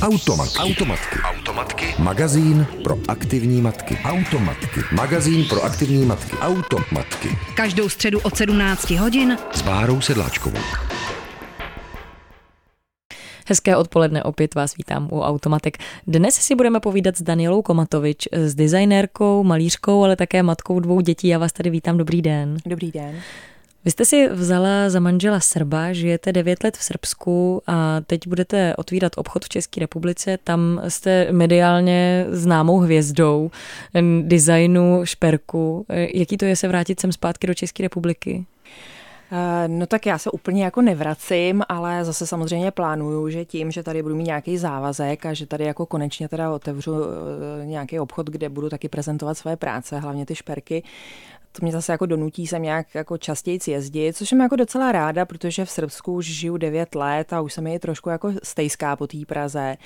Automatky. Automatky. Automatky. Magazín pro aktivní matky. Automatky. Magazín pro aktivní matky. Automatky. Každou středu od 17 hodin S Bárou Sedláčkovou. Hezké odpoledne, opět vás vítám u Automatek. Dnes si budeme povídat s Danielou Komatovič, s designérkou, malířkou, ale také matkou dvou dětí. Já vás tady vítám, dobrý den. Dobrý den. Vy jste si vzala za manžela Srba, žijete 9 let v Srbsku a teď budete otvírat obchod v České republice. Tam jste mediálně známou hvězdou designu šperku. Jaký to je se vrátit sem zpátky do České republiky? No tak já se úplně jako nevracím, ale zase samozřejmě plánuju, že tím, že tady budu mít nějaký závazek a že tady jako konečně teda otevřu eh, nějaký obchod, kde budu taky prezentovat své práce, hlavně ty šperky, to mě zase jako donutí sem nějak jako častěji jezdit, což jsem jako docela ráda, protože v Srbsku už žiju 9 let a už se mi trošku jako stejská po té Praze,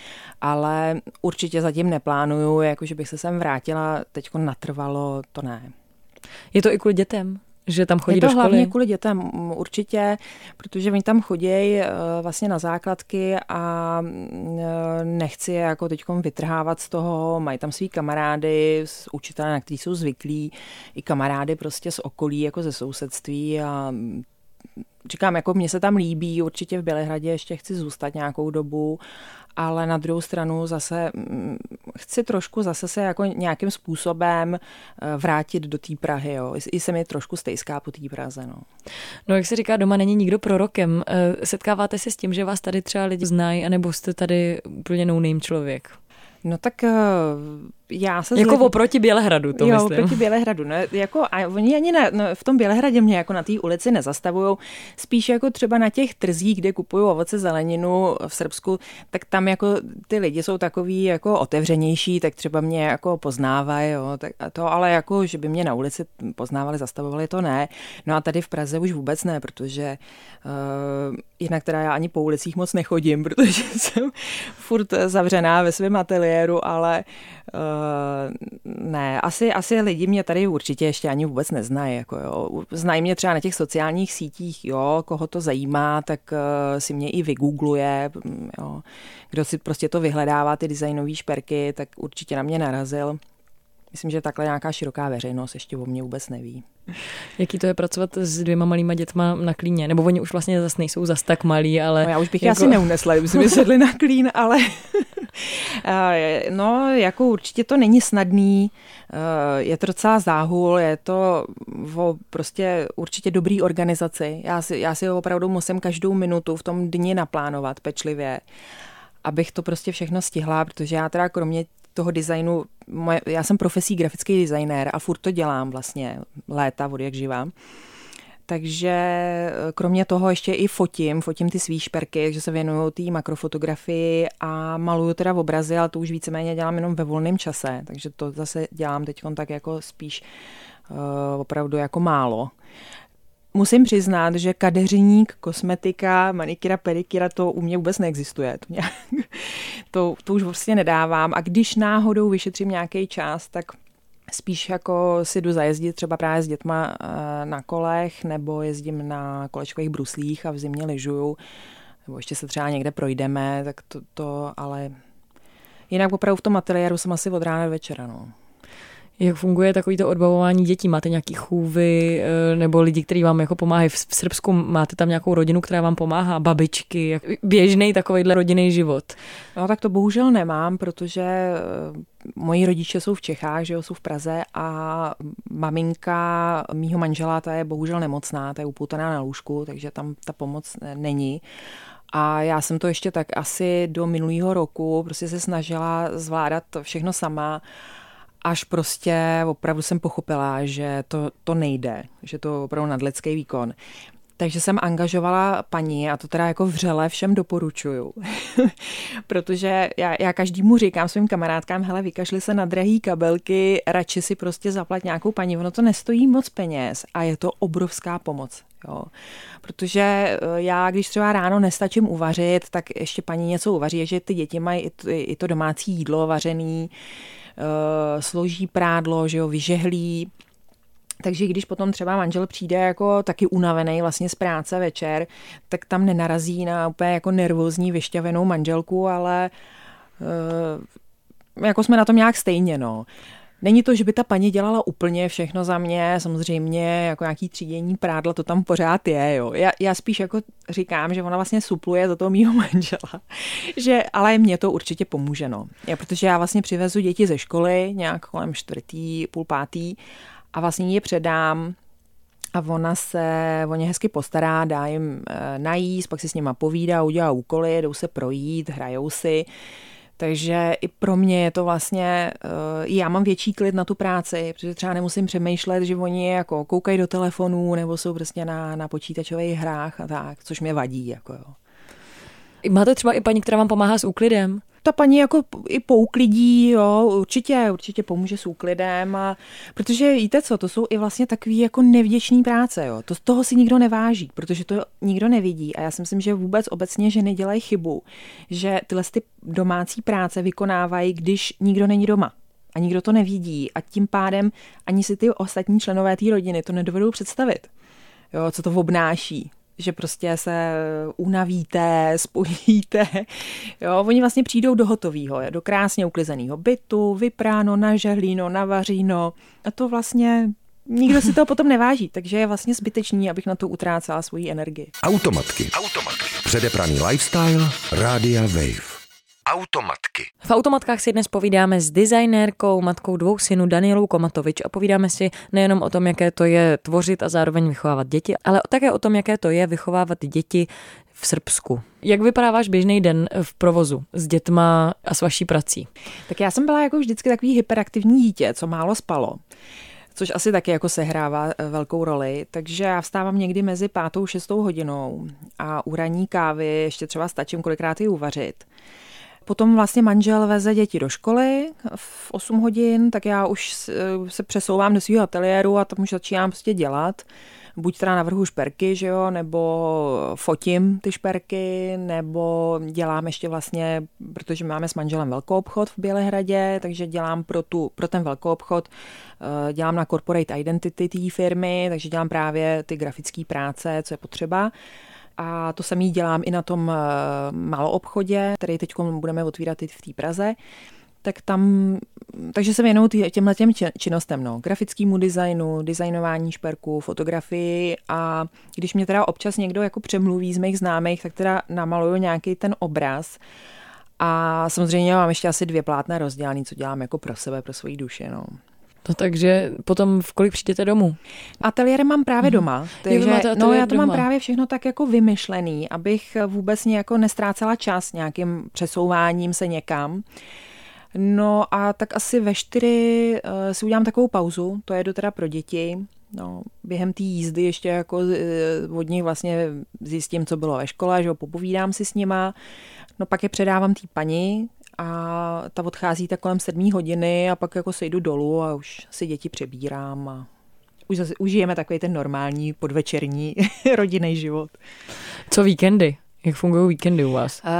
ale určitě zatím neplánuju, jako že bych se sem vrátila teď natrvalo, to ne. Je to i kvůli dětem? Že tam chodí je to do školy? hlavně kvůli dětem určitě, protože oni tam chodí eh, vlastně na základky a eh, nechci je jako teď vytrhávat z toho, mají tam svý kamarády, z učitele, na který jsou zvyklí, i kamarády prostě z okolí, jako ze sousedství a říkám, jako mně se tam líbí, určitě v Bělehradě ještě chci zůstat nějakou dobu, ale na druhou stranu zase mm, chci trošku zase se jako nějakým způsobem eh, vrátit do té Prahy, jo. I se mi trošku stejská po té Praze, no. No jak se říká, doma není nikdo prorokem. Eh, setkáváte se s tím, že vás tady třeba lidi znají, anebo jste tady úplně no člověk? No tak eh, já se... Jako zle... oproti Bělehradu, to jo, myslím. oproti Bělehradu. No, jako, a oni ani na, no, v tom Bělehradě mě jako na té ulici nezastavují. Spíš jako třeba na těch trzích, kde kupují ovoce, zeleninu v Srbsku, tak tam jako ty lidi jsou takový jako otevřenější, tak třeba mě jako poznávají, jo, tak a to, ale jako, že by mě na ulici poznávali, zastavovali, to ne. No a tady v Praze už vůbec ne, protože uh, jinak teda já ani po ulicích moc nechodím, protože jsem furt zavřená ve svém ateliéru, ale uh, ne, asi, asi lidi mě tady určitě ještě ani vůbec neznají. Jako jo. Znají mě třeba na těch sociálních sítích, jo, koho to zajímá, tak uh, si mě i vygoogluje, mm, jo. Kdo si prostě to vyhledává, ty designové šperky, tak určitě na mě narazil. Myslím, že takhle nějaká široká veřejnost ještě o mě vůbec neví. Jaký to je pracovat s dvěma malýma dětma na klíně? Nebo oni už vlastně zase nejsou zas tak malí, ale... No já už bych jako... asi neunesla, kdyby mi sedli na klín, ale no, jako určitě to není snadný, je to docela záhul, je to o prostě určitě dobrý organizaci. Já si, já si opravdu musím každou minutu v tom dni naplánovat pečlivě, abych to prostě všechno stihla, protože já teda kromě toho designu, moje, já jsem profesí grafický designér a furt to dělám vlastně léta, od jak živám. Takže eh, kromě toho ještě i fotím, fotím ty svý šperky, že se věnuju té makrofotografii a maluju teda v obrazy, ale to už víceméně dělám jenom ve volném čase, takže to zase dělám teď tak jako spíš uh, opravdu jako málo. Musím přiznat, že kadeřník, kosmetika, manikira, pedikira, to u mě vůbec neexistuje. To, nějak, to, to už vlastně nedávám. A když náhodou vyšetřím nějaký čas, tak spíš jako si jdu zajezdit třeba právě s dětma eh, na kolech nebo jezdím na kolečkových bruslích a v zimě lyžuju nebo ještě se třeba někde projdeme, tak to, to ale jinak opravdu v tom ateliéru jsem asi od rána do večera. No. Jak funguje takový to odbavování dětí? Máte nějaký chůvy eh, nebo lidi, kteří vám jako pomáhají v Srbsku? Máte tam nějakou rodinu, která vám pomáhá? Babičky? Běžný takovýhle rodinný život? No tak to bohužel nemám, protože eh, moji rodiče jsou v Čechách, že jo, jsou v Praze a maminka mýho manžela, ta je bohužel nemocná, ta je upoutaná na lůžku, takže tam ta pomoc není. A já jsem to ještě tak asi do minulého roku prostě se snažila zvládat všechno sama až prostě opravdu jsem pochopila, že to, to nejde, že to opravdu nadlidský výkon. Takže jsem angažovala paní a to teda jako vřele všem doporučuju. Protože já, já každému říkám svým kamarádkám, hele, vykašli se na drahý kabelky, radši si prostě zaplat nějakou paní, ono to nestojí moc peněz a je to obrovská pomoc. Jo. Protože eh, já, když třeba ráno nestačím uvařit, tak ještě paní něco uvaří, že ty děti mají i to, domácí jídlo vařený, uh, složí prádlo, že jo, vyžehlí, takže když potom třeba manžel přijde jako taky unavený vlastně z práce večer, tak tam nenarazí na úplně jako nervózní vyšťavenou manželku, ale jako jsme na tom nějak stejně, no. Není to, že by ta paní dělala úplně všechno za mě, samozřejmě jako nějaký třídění prádla, to tam pořád je, jo. Já, já spíš jako říkám, že ona vlastně supluje za toho mýho manžela, že, ale mě to určitě pomůže, no. Já, protože já vlastně přivezu děti ze školy, nějak kolem čtvrtý, půl pátý a vlastně je předám a ona se o ně hezky postará, dá jim e, najíst, pak si s nima povídá, udělá úkoly, jdou se projít, hrajou si. Takže i pro mě je to vlastně, uh, já mám větší klid na tu práci, protože třeba nemusím přemýšlet, že oni jako koukají do telefonů nebo jsou prostě na, na počítačových hrách a tak, což mě vadí. Jako jo. Máte třeba i paní, která vám pomáhá s úklidem? ta paní jako i pouklidí, jo, určitě, určitě pomůže s úklidem, a, protože víte co, to jsou i vlastně takový jako nevděčný práce, jo, to toho si nikdo neváží, protože to nikdo nevidí a já si myslím, že vůbec obecně ženy dělají chybu, že tyhle ty domácí práce vykonávají, když nikdo není doma a nikdo to nevidí a tím pádem ani si ty ostatní členové té rodiny to nedovedou představit, jo, co to obnáší že prostě se unavíte, spojíte. Jo, oni vlastně přijdou do hotového, do krásně uklizeného bytu, vypráno, nažehlíno, navaříno. A to vlastně nikdo si toho potom neváží, takže je vlastně zbytečný, abych na to utrácela svoji energii. Automatky. Automatky. Předepraný lifestyle. Rádia Wave. Automatky. V automatkách si dnes povídáme s designérkou, matkou dvou synů Danielou Komatovič a povídáme si nejenom o tom, jaké to je tvořit a zároveň vychovávat děti, ale také o tom, jaké to je vychovávat děti v Srbsku. Jak vypadá váš běžný den v provozu s dětma a s vaší prací? Tak já jsem byla jako vždycky takový hyperaktivní dítě, co málo spalo což asi taky jako sehrává eh, velkou roli. Takže já vstávám někdy mezi pátou, šestou hodinou a u raní kávy ještě třeba stačím kolikrát i uvařit. Potom vlastně manžel veze děti do školy v 8 hodin, tak já už se přesouvám do svého ateliéru a tam už začínám prostě dělat. Buď teda navrhu šperky, že jo, nebo fotím ty šperky, nebo dělám ještě vlastně, protože máme s manželem velkou obchod v Bělehradě, takže dělám pro, tu, pro ten velkou obchod, eh, dělám na corporate identity té firmy, takže dělám právě ty grafické práce, co je potřeba. A to samý dělám i na tom eh, maloobchodě, který teď budeme otvírat i v té Praze. Tak tam, takže se věnuju těmhle těm činnostem, no, grafickému designu, designování šperků, fotografii. A když mě teda občas někdo jako přemluví z mých známých, tak teda namaluju nějaký ten obraz. A samozřejmě mám ještě asi dvě plátna rozdělaný, co dělám jako pro sebe, pro svoji duši, no. No takže potom v kolik přijdete domů? Ateliér mám právě mhm. doma, takže no já to doma. mám právě všechno tak jako vymyšlený, abych vůbec nějak nestrácela čas nějakým přesouváním se někam. No a tak asi ve čtyři uh, si udělám takovou pauzu, to je do teda pro děti. No, během té jízdy ještě jako uh, od nich vlastně zjistím, co bylo ve škole, že ho popovídám si s nima. No pak je předávám té paní, a ta odchází tak kolem sedmí hodiny a pak jako sejdu dolů a už si děti přebírám a už zase užijeme takový ten normální podvečerní rodinný život. Co víkendy? Jak fungují víkendy u vás? Uh,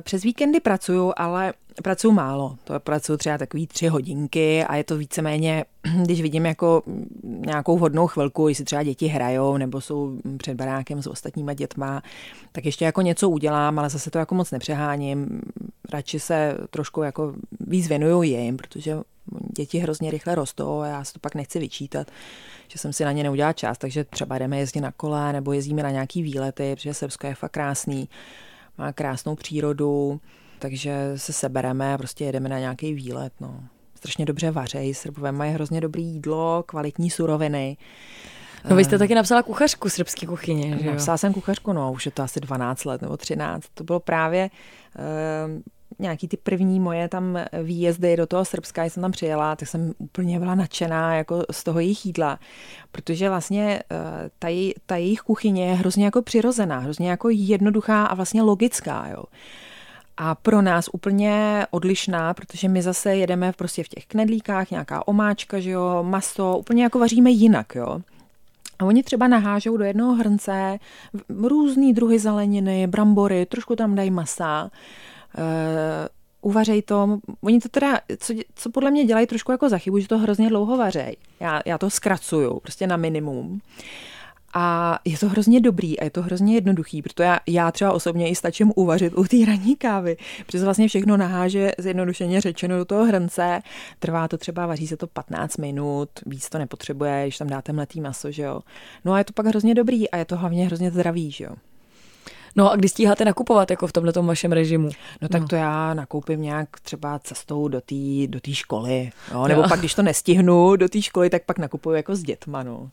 přes víkendy pracuju, ale pracuji málo. To pracuji třeba takový tři hodinky a je to víceméně, když vidím jako nějakou hodnou chvilku, jestli třeba děti hrajou nebo jsou před barákem s ostatníma dětma, tak ještě jako něco udělám, ale zase to jako moc nepřeháním. Radši se trošku jako víc věnuju jim, protože děti hrozně rychle rostou a já si to pak nechci vyčítat, že jsem si na ně neudělala čas, takže třeba jdeme jezdit na kole nebo jezdíme na nějaký výlety, protože Srbsko je fakt krásný, má krásnou přírodu, takže se sebereme a prostě jedeme na nějaký výlet. No. Strašně dobře vařejí, Srbové mají hrozně dobré jídlo, kvalitní suroviny. No vy jste eh, taky napsala kuchařku srbské kuchyně, že Napsala jsem kuchařku, no, už je to asi 12 let nebo 13. To bylo právě uh, nějaký ty první moje tam výjezdy do toho Srbska, jsem tam přijela, tak jsem úplně byla nadšená jako z toho jejich jídla, protože vlastně uh, ta, ta jejich kuchyně je hrozně jako přirozená, hrozně jako jednoduchá a vlastně logická, jo. A pro nás úplně odlišná, protože my zase jedeme prostě v těch knedlíkách, nějaká omáčka, že jo, maso, úplně jako vaříme jinak, jo. A oni třeba nahážou do jednoho hrnce různý druhy zeleniny, brambory, trošku tam dají masa, uvařej to. Oni to teda, co, co podle mě dělají trošku jako za chybu, že to hrozně dlouho vařej. Já, já to zkracuju prostě na minimum. A je to hrozně dobrý a je to hrozně jednoduchý, protože já, já třeba osobně i stačím uvařit u té ranní kávy, protože vlastně všechno naháže zjednodušeně řečeno do toho hrnce. Trvá to třeba, vaří se to 15 minut, víc to nepotřebuje, když tam dáte mletý maso, že jo. No a je to pak hrozně dobrý a je to hlavně hrozně zdravý, že jo. No a kdy stíháte nakupovat jako v tomhle vašem režimu? No tak no. to já nakoupím nějak třeba cestou do té do tý školy. Jo? Nebo no. pak, když to nestihnu do té školy, tak pak nakupuju jako s dětma. No.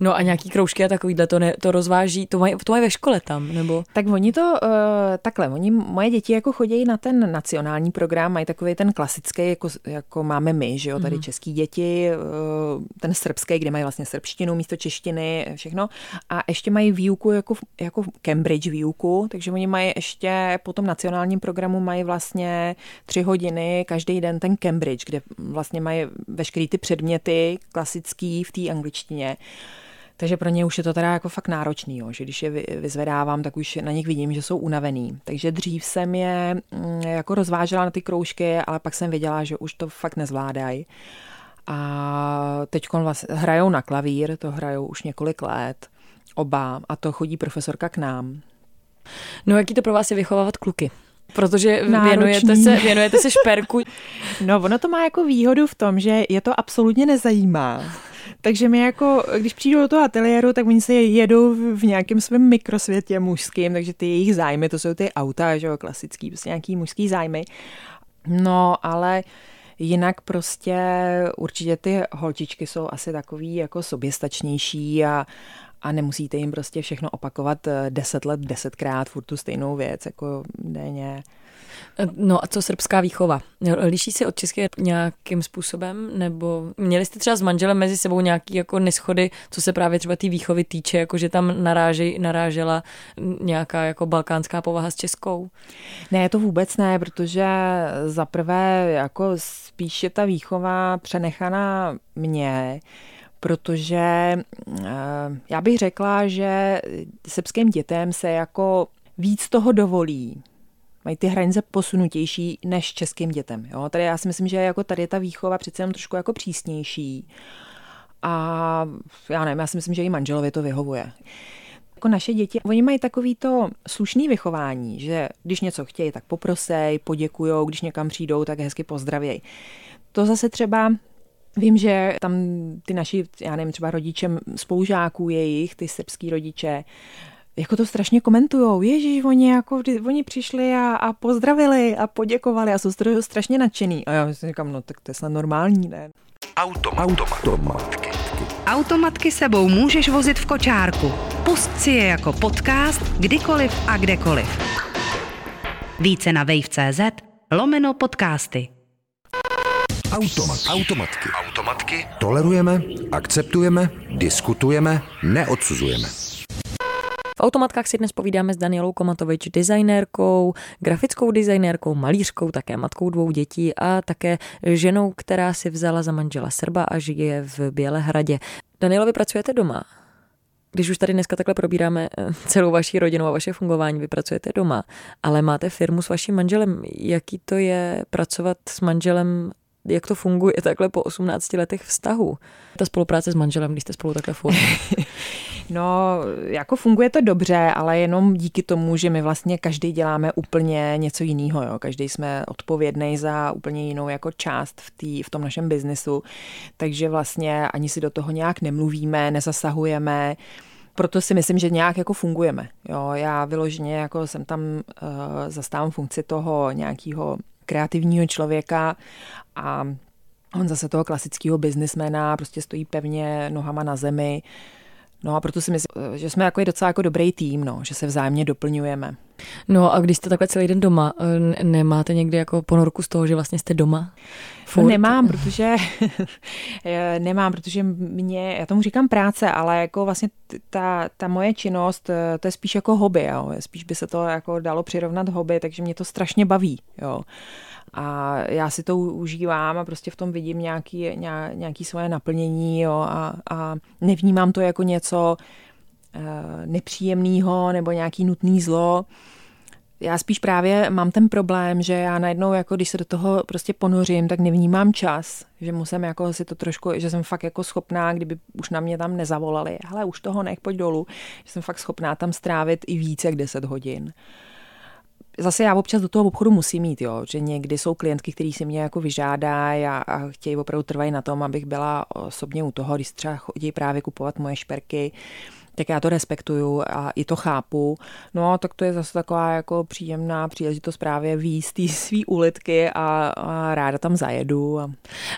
No a nějaký kroužky a takovýhle to, ne, to rozváží, to mají, to mají ve škole tam, nebo? Tak oni to, uh, takhle, oni, moje děti jako chodí na ten nacionální program, mají takový ten klasický, jako, jako máme my, že jo, tady mm. český děti, uh, ten srbský, kde mají vlastně srbštinu místo češtiny, všechno. A ještě mají výuku jako, jako Cambridge výuku, takže oni mají ještě po tom nacionálním programu mají vlastně tři hodiny každý den ten Cambridge, kde vlastně mají veškeré ty předměty klasický v té angličtině. Takže pro ně už je to teda jako fakt náročný, jo, že když je vyzvedávám, tak už na nich vidím, že jsou unavený. Takže dřív jsem je mm, jako rozvážela na ty kroužky, ale pak jsem věděla, že už to fakt nezvládají. A teď vlastně hrajou na klavír, to hrajou už několik let, oba, a to chodí profesorka k nám. No jaký to pro vás je vychovávat kluky? Protože věnujete se, věnujete se šperku. No, ono to má jako výhodu v tom, že je to absolutně nezajímá. Takže my jako, když přijdou do toho ateliéru, tak oni se jedou v nějakém svém mikrosvětě mužským, takže ty jejich zájmy, to jsou ty auta, že jo, klasický, prostě nějaký mužský zájmy. No, ale jinak prostě určitě ty holčičky jsou asi takový jako soběstačnější a, a nemusíte jim prostě všechno opakovat eh, deset let, desetkrát, furt tu stejnou věc, jako denně. No a co srbská výchova? Liší se od české nějakým způsobem? Nebo měli jste třeba s manželem mezi sebou nějaký jako neschody, co se právě třeba té výchovy týče, jako že tam narážej, narážela nějaká jako balkánská povaha s českou? Ne, to vůbec ne, protože za prvé jako spíše ta výchova přenechaná mě, protože eh, já bych řekla, že srbským dětem se jako víc toho dovolí mají ty hranice posunutější než českým dětem. Jo? Tady já si myslím, že jako tady je ta výchova přece jenom trošku jako přísnější. A já nevím, já si myslím, že i manželovi to vyhovuje. Jako naše děti, oni mají takový to slušný vychování, že když něco chtějí, tak poprosej, poděkujou, když někam přijdou, tak hezky pozdravěj. To zase třeba Vím, že tam ty naši, já nevím, třeba rodiče spolužáků jejich, ty srbský rodiče, jako to strašně komentujou. Ježíš, oni jako oni přišli a, a pozdravili a poděkovali a jsou strašně nadšený. A já si říkám, no tak to je snad normální, ne? Automatky. Automatky sebou můžeš vozit v kočárku. Pust si je jako podcast kdykoliv a kdekoliv. Více na wave.cz lomeno podcasty. Automat. Automatky. Automatky. Tolerujeme, akceptujeme, diskutujeme, neodsuzujeme. V automatkách si dnes povídáme s Danielou Komatovič, designérkou, grafickou designérkou, malířkou, také matkou dvou dětí a také ženou, která si vzala za manžela Srba a žije v Bělehradě. Danielo, vy pracujete doma? Když už tady dneska takhle probíráme eh, celou vaši rodinu a vaše fungování, vy pracujete doma, ale máte firmu s vaším manželem. Jaký to je pracovat s manželem jak to funguje takhle po 18 letech vztahu? Ta spolupráce s manželem, když jste spolu takhle furt. No, jako funguje to dobře, ale jenom díky tomu, že my vlastně každý děláme úplně něco jiného. Jo. Každý jsme odpovědný za úplně jinou jako část v, tý, v tom našem biznesu, takže vlastně ani si do toho nějak nemluvíme, nezasahujeme proto si myslím, že nějak jako fungujeme. Jo, já vyloženě jako jsem tam uh, zastávám funkci toho nějakého kreativního člověka a on zase toho klasického biznismena prostě stojí pevně nohama na zemi. No a proto si myslím, že jsme jako docela jako dobrý tým, no, že se vzájemně doplňujeme. No a když jste takhle celý den doma, nemáte někdy jako ponorku z toho, že vlastně jste doma? Furt? Nemám, protože nemám, protože mě, já tomu říkám práce, ale jako vlastně ta, ta moje činnost, to je spíš jako hobby, jo. spíš by se to jako dalo přirovnat hobby, takže mě to strašně baví, jo. A já si to užívám a prostě v tom vidím nějaký, nějaký svoje naplnění jo, a, a nevnímám to jako něco uh, nepříjemného nebo nějaký nutný zlo. Já spíš právě mám ten problém, že já najednou, jako když se do toho prostě ponořím, tak nevnímám čas, že musím jako si to trošku, že jsem fakt jako schopná, kdyby už na mě tam nezavolali, ale už toho nech, pojď dolů, že jsem fakt schopná tam strávit i více jak 10 hodin. Zase já občas do toho obchodu musím mít, jo, že někdy jsou klientky, kteří si mě jako vyžádají a, a chtějí opravdu trvají na tom, abych byla osobně u toho, když třeba chodí právě kupovat moje šperky, tak já to respektuju a i to chápu. No, tak to je zase taková jako příjemná příležitost právě výjist té svý ulitky a, a ráda tam zajedu. A...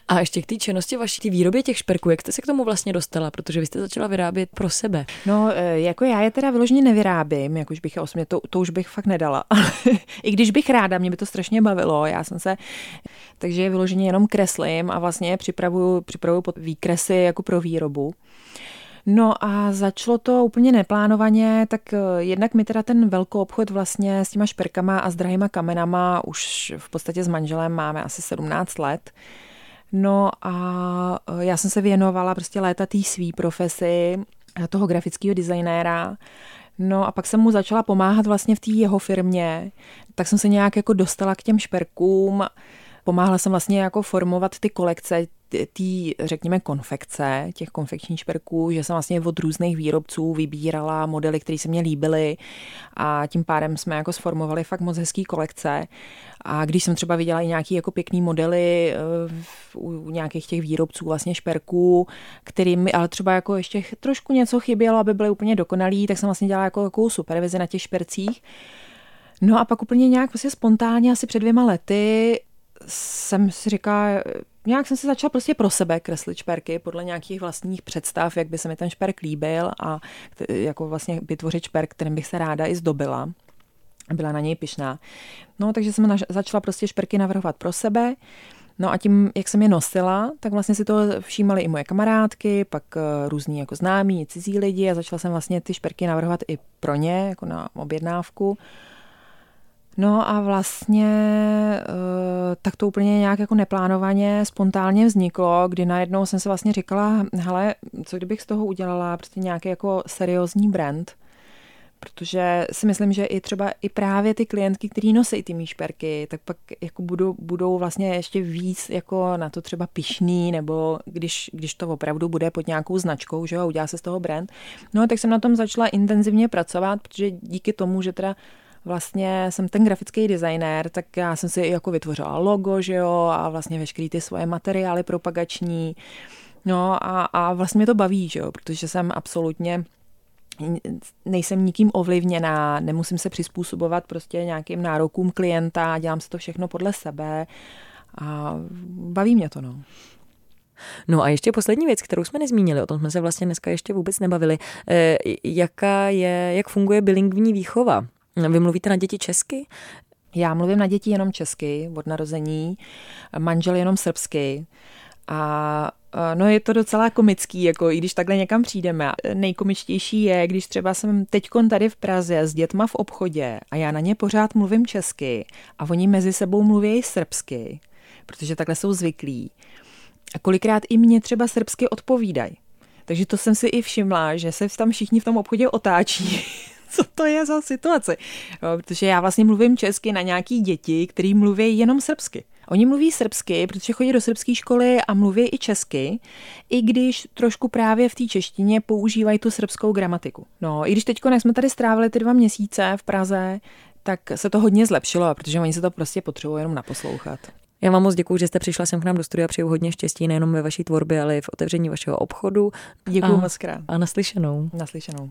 a ještě k té činnosti vaší, ty výrobě těch šperků, jak jste se k tomu vlastně dostala? Protože vy jste začala vyrábět pro sebe. No, e, jako já je teda vyloženě nevyrábím, jak už bych je osmě, to, to už bych fakt nedala. I když bych ráda, mě by to strašně bavilo, já jsem se, takže je vyloženě jenom kreslím a vlastně připravuju, připravuju pod výkresy jako pro výrobu. No a začalo to úplně neplánovaně, tak eh, jednak mi teda ten velký obchod vlastně s těma šperkama a s drahýma kamenama už v podstatě s manželem máme asi 17 let. No a eh, já jsem se věnovala prostě léta té svý profesi, eh, toho grafického designéra. No a pak jsem mu začala pomáhat vlastně v té jeho firmě, tak jsem se nějak jako dostala k těm šperkům, pomáhala jsem vlastně jako formovat ty kolekce té, řekněme, konfekce, těch konfekčních šperků, že jsem vlastně od různých výrobců vybírala modely, které se mně líbily a tím pádem jsme jako sformovali fakt moc hezký kolekce. A když jsem třeba viděla i nějaký jako pěkný modely eh, u nějakých těch výrobců vlastně šperků, kterým ale třeba jako ještě trošku něco chybělo, aby byly úplně dokonalý, tak jsem vlastně dělala jako jako supervizi na těch špercích. No a pak úplně nějak prostě spontánně asi před dvěma lety jsem si říkala, nějak jsem se začala prostě pro sebe kreslit šperky podle nějakých vlastních představ, jak by se mi ten šperk líbil a jako vlastně vytvořit šperk, kterým bych se ráda i zdobila. Byla na něj pišná. No, takže jsem začala prostě šperky navrhovat pro sebe. No a tím, jak jsem je nosila, tak vlastně si to všímali i moje kamarádky, pak eh, různí jako známí, cizí lidi a začala jsem vlastně ty šperky navrhovat i pro ně, jako na objednávku. No a vlastně eh, tak to úplně nějak jako neplánovaně, spontánně vzniklo, kdy najednou jsem se vlastně říkala, hele, co kdybych z toho udělala prostě nějaký jako seriózní brand, protože si myslím, že i třeba i právě ty klientky, který nosí ty šperky, tak pak jako budou, budou vlastně ještě víc jako na to třeba pišný, nebo když, když to opravdu bude pod nějakou značkou, že jo, udělá se z toho brand. No tak jsem na tom začala intenzivně pracovat, protože díky tomu, že teda vlastně jsem ten grafický designér, tak já jsem si jako vytvořila logo, že jo, a vlastně veškerý ty svoje materiály propagační. No a, a vlastně mě to baví, že jo, protože jsem absolutně nejsem nikým ovlivněná, nemusím se přizpůsobovat prostě nějakým nárokům klienta, dělám si to všechno podle sebe a baví mě to, no. No a ještě poslední věc, kterou jsme nezmínili, o tom jsme se vlastně dneska ještě vůbec nebavili. E, jaká je, jak funguje bilingvní výchova? Vy mluvíte na děti česky? Já mluvím na děti jenom česky od narození, manžel jenom srbsky. A no je to docela komický, jako i když takhle někam přijdeme. Nejkomičtější je, když třeba jsem teďkon tady v Praze s dětma v obchodě a já na ně pořád mluvím česky a oni mezi sebou mluví srbsky, protože takhle jsou zvyklí. A kolikrát i mě třeba srbsky odpovídají. Takže to jsem si i všimla, že se tam všichni v tom obchodě otáčí co to je za situace. Jo, protože já vlastně mluvím česky na nějaký děti, který mluví jenom srbsky. Oni mluví srbsky, protože chodí do srbské školy a mluví i česky, i když trošku právě v té češtině používají tu srbskou gramatiku. No, i když teď, jsme tady strávili ty dva měsíce v Praze, tak se to hodně zlepšilo, protože oni se to prostě potřebují jenom naposlouchat. Já vám moc děkuji, že jste přišla sem k nám do studia. Přeju hodně štěstí nejenom ve vaší tvorbě, ale i v otevření vašeho obchodu. Děkuji moc krát. A naslyšenou. Naslyšenou.